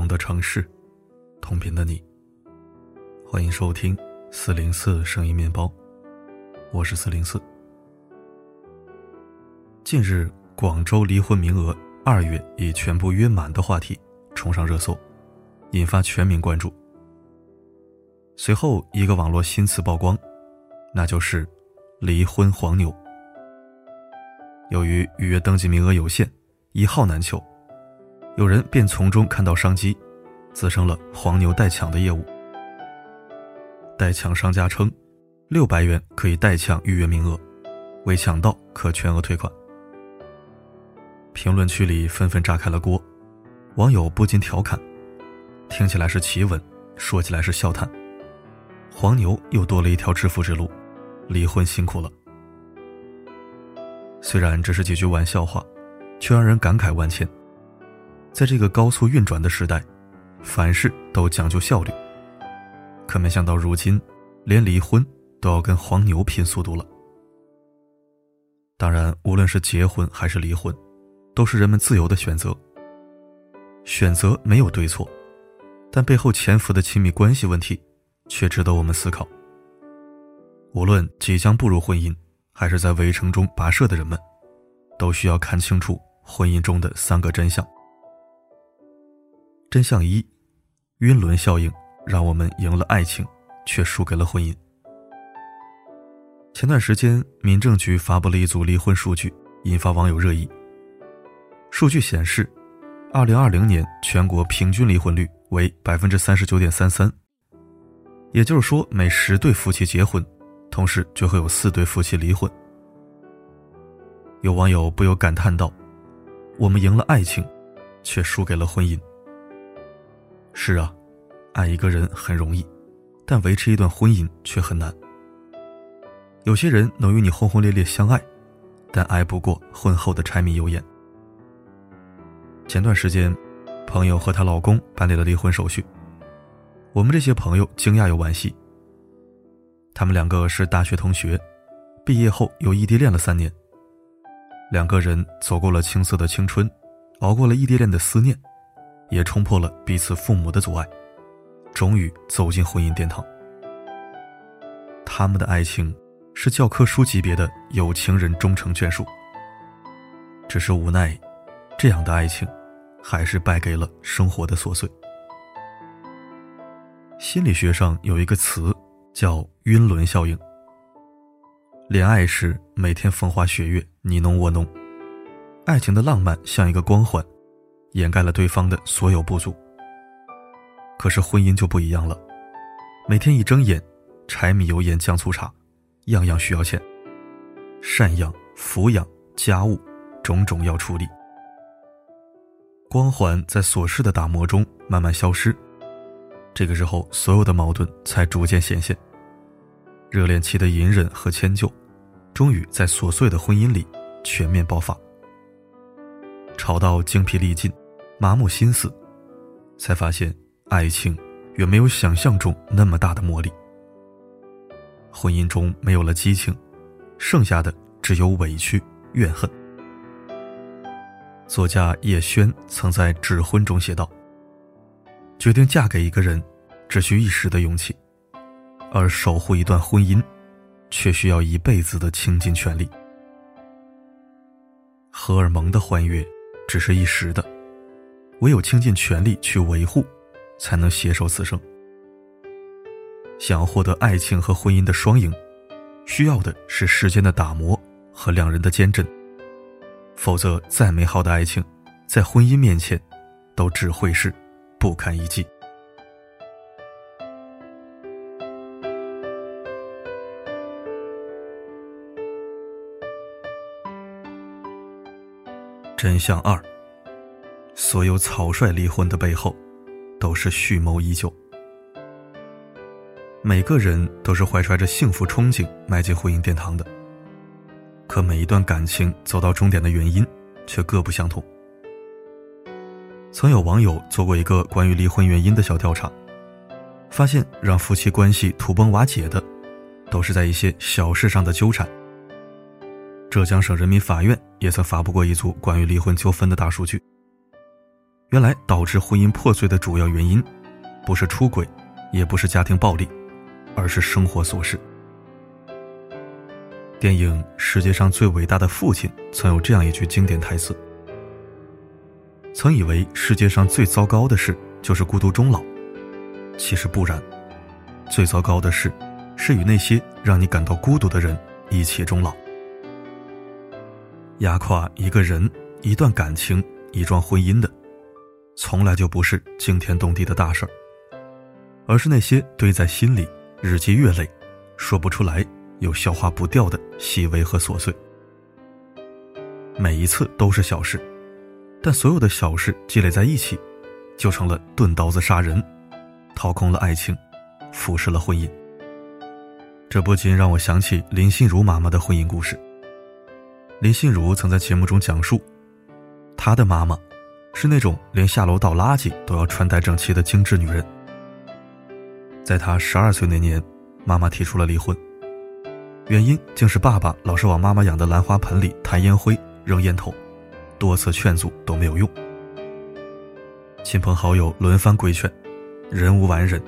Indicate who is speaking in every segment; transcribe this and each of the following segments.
Speaker 1: 同的城市，同频的你。欢迎收听四零四声音面包，我是四零四。近日，广州离婚名额二月已全部约满的话题冲上热搜，引发全民关注。随后，一个网络新词曝光，那就是“离婚黄牛”。由于预约登记名额有限，一号难求。有人便从中看到商机，滋生了黄牛代抢的业务。代抢商家称，六百元可以代抢预约名额，未抢到可全额退款。评论区里纷纷炸开了锅，网友不禁调侃：“听起来是奇闻，说起来是笑谈。黄牛又多了一条致富之路，离婚辛苦了。”虽然只是几句玩笑话，却让人感慨万千。在这个高速运转的时代，凡事都讲究效率。可没想到，如今连离婚都要跟黄牛拼速度了。当然，无论是结婚还是离婚，都是人们自由的选择。选择没有对错，但背后潜伏的亲密关系问题，却值得我们思考。无论即将步入婚姻，还是在围城中跋涉的人们，都需要看清楚婚姻中的三个真相。真相一：晕轮效应让我们赢了爱情，却输给了婚姻。前段时间，民政局发布了一组离婚数据，引发网友热议。数据显示，二零二零年全国平均离婚率为百分之三十九点三三，也就是说，每十对夫妻结婚，同时就会有四对夫妻离婚。有网友不由感叹道：“我们赢了爱情，却输给了婚姻。”是啊，爱一个人很容易，但维持一段婚姻却很难。有些人能与你轰轰烈烈相爱，但挨不过婚后的柴米油盐。前段时间，朋友和她老公办理了离婚手续，我们这些朋友惊讶又惋惜。他们两个是大学同学，毕业后又异地恋了三年，两个人走过了青涩的青春，熬过了异地恋的思念。也冲破了彼此父母的阻碍，终于走进婚姻殿堂。他们的爱情是教科书级别的有情人终成眷属。只是无奈，这样的爱情，还是败给了生活的琐碎。心理学上有一个词叫“晕轮效应”。恋爱时每天风花雪月，你侬我侬，爱情的浪漫像一个光环。掩盖了对方的所有不足。可是婚姻就不一样了，每天一睁眼，柴米油盐酱醋茶，样样需要钱，赡养、抚养、家务，种种要处理。光环在琐事的打磨中慢慢消失，这个时候所有的矛盾才逐渐显现。热恋期的隐忍和迁就，终于在琐碎的婚姻里全面爆发。吵到精疲力尽。麻木心思，才发现爱情远没有想象中那么大的魔力。婚姻中没有了激情，剩下的只有委屈、怨恨。作家叶轩曾在《指婚》中写道：“决定嫁给一个人，只需一时的勇气；而守护一段婚姻，却需要一辈子的倾尽全力。荷尔蒙的欢悦，只是一时的。”唯有倾尽全力去维护，才能携手此生。想要获得爱情和婚姻的双赢，需要的是时间的打磨和两人的坚贞。否则，再美好的爱情，在婚姻面前，都只会是不堪一击。真相二。所有草率离婚的背后，都是蓄谋已久。每个人都是怀揣着幸福憧憬迈进婚姻殿堂的，可每一段感情走到终点的原因却各不相同。曾有网友做过一个关于离婚原因的小调查，发现让夫妻关系土崩瓦解的，都是在一些小事上的纠缠。浙江省人民法院也曾发布过一组关于离婚纠纷的大数据。原来导致婚姻破碎的主要原因，不是出轨，也不是家庭暴力，而是生活琐事。电影《世界上最伟大的父亲》曾有这样一句经典台词：“曾以为世界上最糟糕的事就是孤独终老，其实不然，最糟糕的事是与那些让你感到孤独的人一起终老。压垮一个人、一段感情、一桩婚姻的，从来就不是惊天动地的大事儿，而是那些堆在心里、日积月累、说不出来。”又消化不掉的细微和琐碎，每一次都是小事，但所有的小事积累在一起，就成了钝刀子杀人，掏空了爱情，腐蚀了婚姻。这不禁让我想起林心如妈妈的婚姻故事。林心如曾在节目中讲述，她的妈妈是那种连下楼倒垃圾都要穿戴整齐的精致女人。在她十二岁那年，妈妈提出了离婚。原因竟是爸爸老是往妈妈养的兰花盆里弹烟灰、扔烟头，多次劝阻都没有用。亲朋好友轮番规劝，人无完人，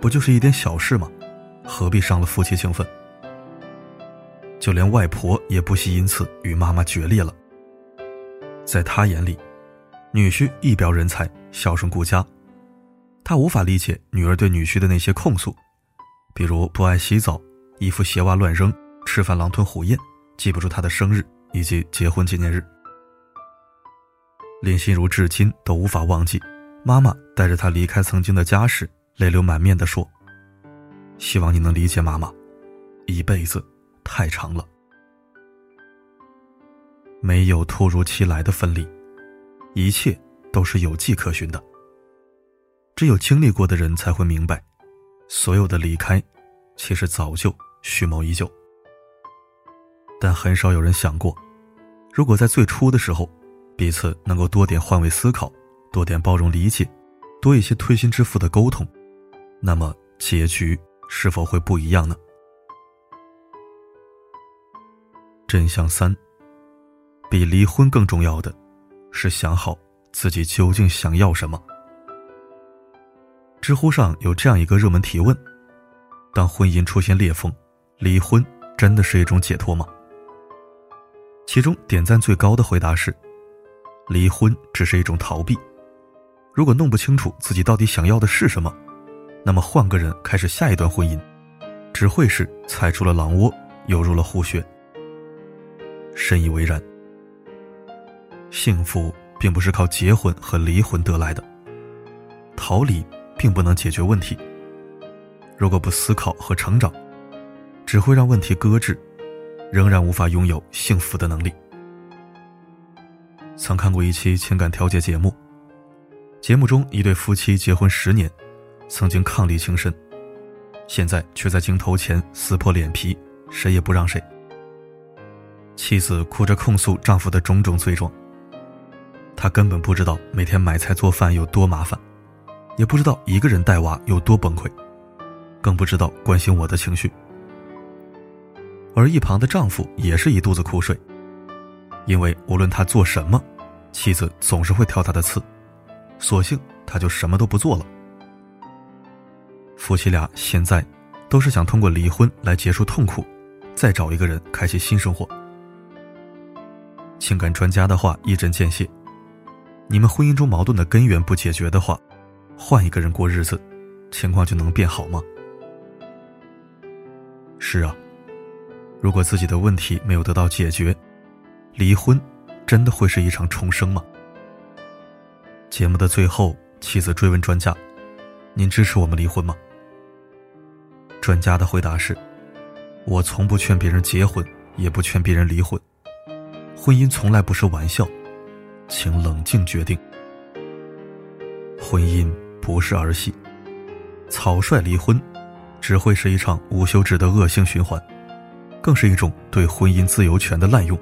Speaker 1: 不就是一点小事吗？何必伤了夫妻情分？就连外婆也不惜因此与妈妈决裂了。在他眼里，女婿一表人才，孝顺顾家，他无法理解女儿对女婿的那些控诉，比如不爱洗澡，衣服鞋袜乱扔。吃饭狼吞虎咽，记不住他的生日以及结婚纪念日。林心如至今都无法忘记，妈妈带着她离开曾经的家时，泪流满面地说：“希望你能理解妈妈，一辈子太长了。没有突如其来的分离，一切都是有迹可循的。只有经历过的人才会明白，所有的离开，其实早就蓄谋已久。”但很少有人想过，如果在最初的时候，彼此能够多点换位思考，多点包容理解，多一些推心置腹的沟通，那么结局是否会不一样呢？真相三：比离婚更重要的，是想好自己究竟想要什么。知乎上有这样一个热门提问：当婚姻出现裂缝，离婚真的是一种解脱吗？其中点赞最高的回答是：“离婚只是一种逃避。如果弄不清楚自己到底想要的是什么，那么换个人开始下一段婚姻，只会是踩出了狼窝，又入了虎穴。”深以为然。幸福并不是靠结婚和离婚得来的，逃离并不能解决问题。如果不思考和成长，只会让问题搁置。仍然无法拥有幸福的能力。曾看过一期情感调解节目，节目中一对夫妻结婚十年，曾经伉俪情深，现在却在镜头前撕破脸皮，谁也不让谁。妻子哭着控诉丈夫的种种罪状，他根本不知道每天买菜做饭有多麻烦，也不知道一个人带娃有多崩溃，更不知道关心我的情绪。而一旁的丈夫也是一肚子苦水，因为无论他做什么，妻子总是会挑他的刺，索性他就什么都不做了。夫妻俩现在都是想通过离婚来结束痛苦，再找一个人开启新生活。情感专家的话一针见血：你们婚姻中矛盾的根源不解决的话，换一个人过日子，情况就能变好吗？是啊。如果自己的问题没有得到解决，离婚真的会是一场重生吗？节目的最后，妻子追问专家：“您支持我们离婚吗？”专家的回答是：“我从不劝别人结婚，也不劝别人离婚。婚姻从来不是玩笑，请冷静决定。婚姻不是儿戏，草率离婚只会是一场无休止的恶性循环。”更是一种对婚姻自由权的滥用。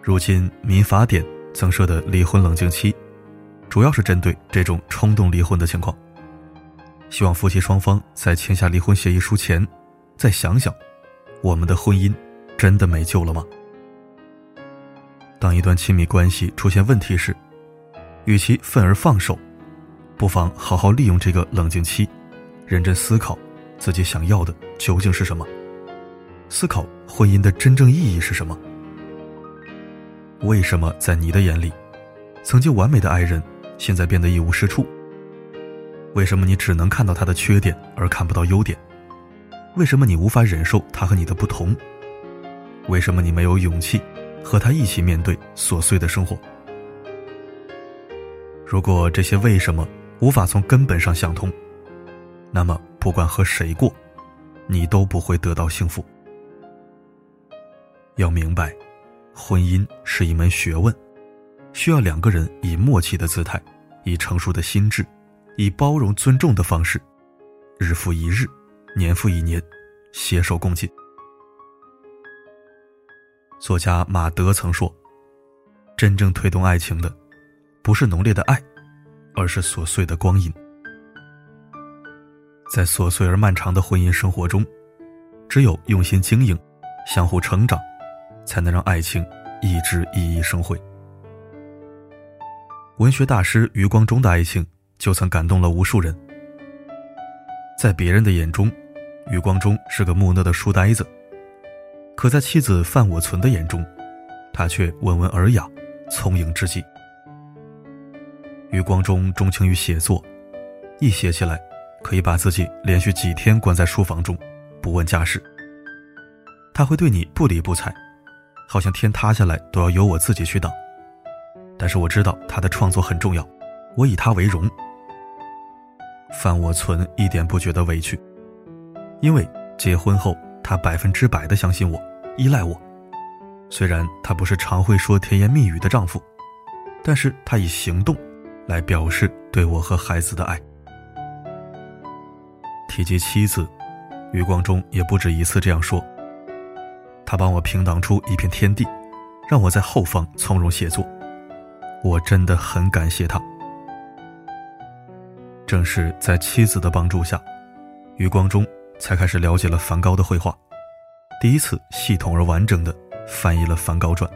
Speaker 1: 如今民法典增设的离婚冷静期，主要是针对这种冲动离婚的情况。希望夫妻双方在签下离婚协议书前，再想想，我们的婚姻真的没救了吗？当一段亲密关系出现问题时，与其愤而放手，不妨好好利用这个冷静期，认真思考自己想要的究竟是什么，思考婚姻的真正意义是什么。为什么在你的眼里，曾经完美的爱人现在变得一无是处？为什么你只能看到他的缺点而看不到优点？为什么你无法忍受他和你的不同？为什么你没有勇气和他一起面对琐碎的生活？如果这些为什么无法从根本上想通，那么不管和谁过，你都不会得到幸福。要明白，婚姻是一门学问，需要两个人以默契的姿态，以成熟的心智，以包容尊重的方式，日复一日，年复一年，携手共进。作家马德曾说：“真正推动爱情的。”不是浓烈的爱，而是琐碎的光阴。在琐碎而漫长的婚姻生活中，只有用心经营，相互成长，才能让爱情一直熠熠生辉。文学大师余光中的爱情就曾感动了无数人。在别人的眼中，余光中是个木讷的书呆子；可在妻子范我存的眼中，他却温文尔雅，聪颖至极。余光中钟情于写作，一写起来，可以把自己连续几天关在书房中，不问家事。他会对你不理不睬，好像天塌下来都要由我自己去挡。但是我知道他的创作很重要，我以他为荣。范我存一点不觉得委屈，因为结婚后他百分之百的相信我，依赖我。虽然他不是常会说甜言蜜语的丈夫，但是他以行动。来表示对我和孩子的爱。提及妻子，余光中也不止一次这样说。他帮我平挡出一片天地，让我在后方从容写作。我真的很感谢他。正是在妻子的帮助下，余光中才开始了解了梵高的绘画，第一次系统而完整的翻译了《梵高传》。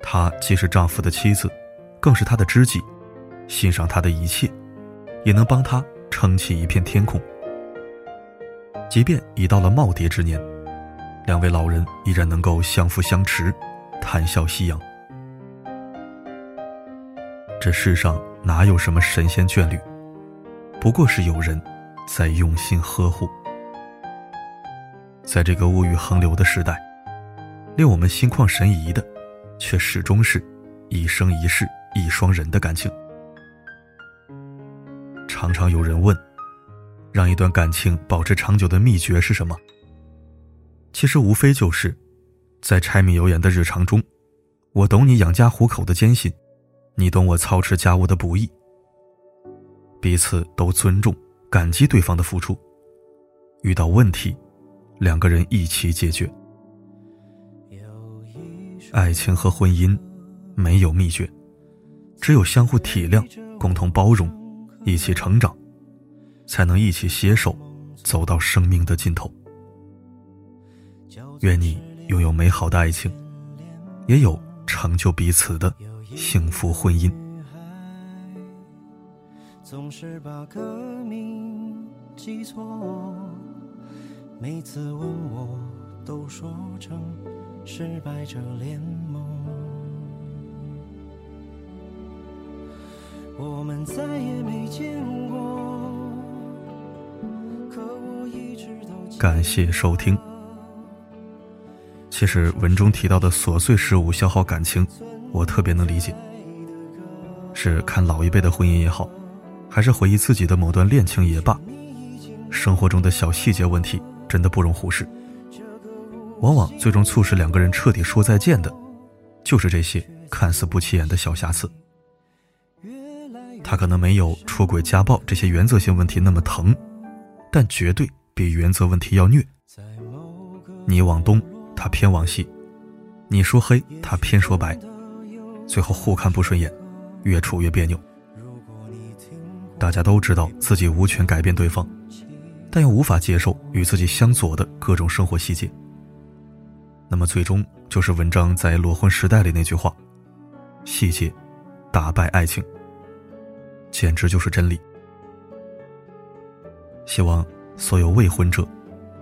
Speaker 1: 她既是丈夫的妻子。更是他的知己，欣赏他的一切，也能帮他撑起一片天空。即便已到了耄耋之年，两位老人依然能够相扶相持，谈笑夕阳。这世上哪有什么神仙眷侣，不过是有人在用心呵护。在这个物欲横流的时代，令我们心旷神怡的，却始终是一生一世。一双人的感情，常常有人问，让一段感情保持长久的秘诀是什么？其实无非就是，在柴米油盐的日常中，我懂你养家糊口的艰辛，你懂我操持家务的不易。彼此都尊重、感激对方的付出，遇到问题，两个人一起解决。爱情和婚姻没有秘诀。只有相互体谅、共同包容、一起成长，才能一起携手走到生命的尽头。愿你拥有美好的爱情，也有成就彼此的幸福婚姻。总是把歌名记错，每次问我都说成失败者联盟。我们再也没见过。感谢收听。其实文中提到的琐碎事物消耗感情，我特别能理解。是看老一辈的婚姻也好，还是回忆自己的某段恋情也罢，生活中的小细节问题真的不容忽视。往往最终促使两个人彻底说再见的，就是这些看似不起眼的小瑕疵。他可能没有出轨、家暴这些原则性问题那么疼，但绝对比原则问题要虐。你往东，他偏往西；你说黑，他偏说白，最后互看不顺眼，越处越别扭。大家都知道自己无权改变对方，但又无法接受与自己相左的各种生活细节。那么最终就是文章在《裸婚时代》里那句话：细节。打败爱情，简直就是真理。希望所有未婚者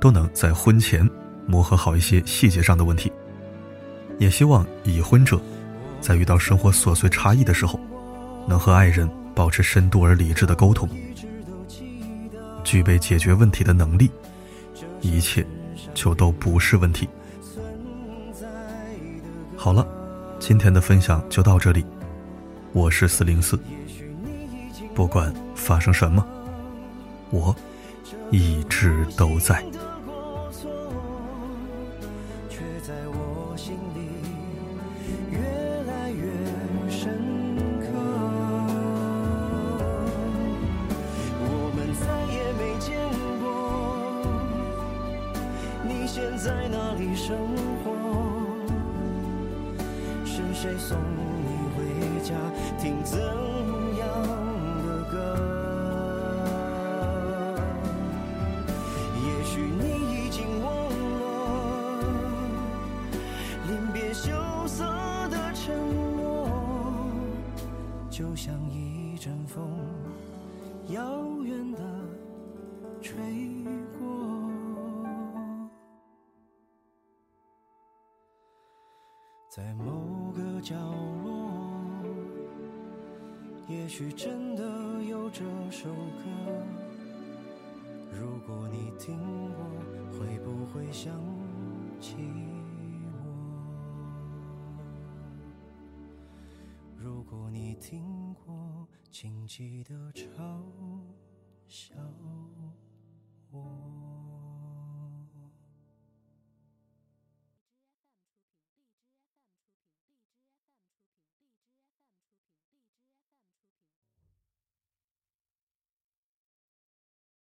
Speaker 1: 都能在婚前磨合好一些细节上的问题，也希望已婚者在遇到生活琐碎差异的时候，能和爱人保持深度而理智的沟通，具备解决问题的能力，一切就都不是问题。好了，今天的分享就到这里。我是四零四，不管发生什么，我一直都在。
Speaker 2: 影子许真的有这首歌。如果你听过，会不会想起我？如果你听过，请记得嘲笑我。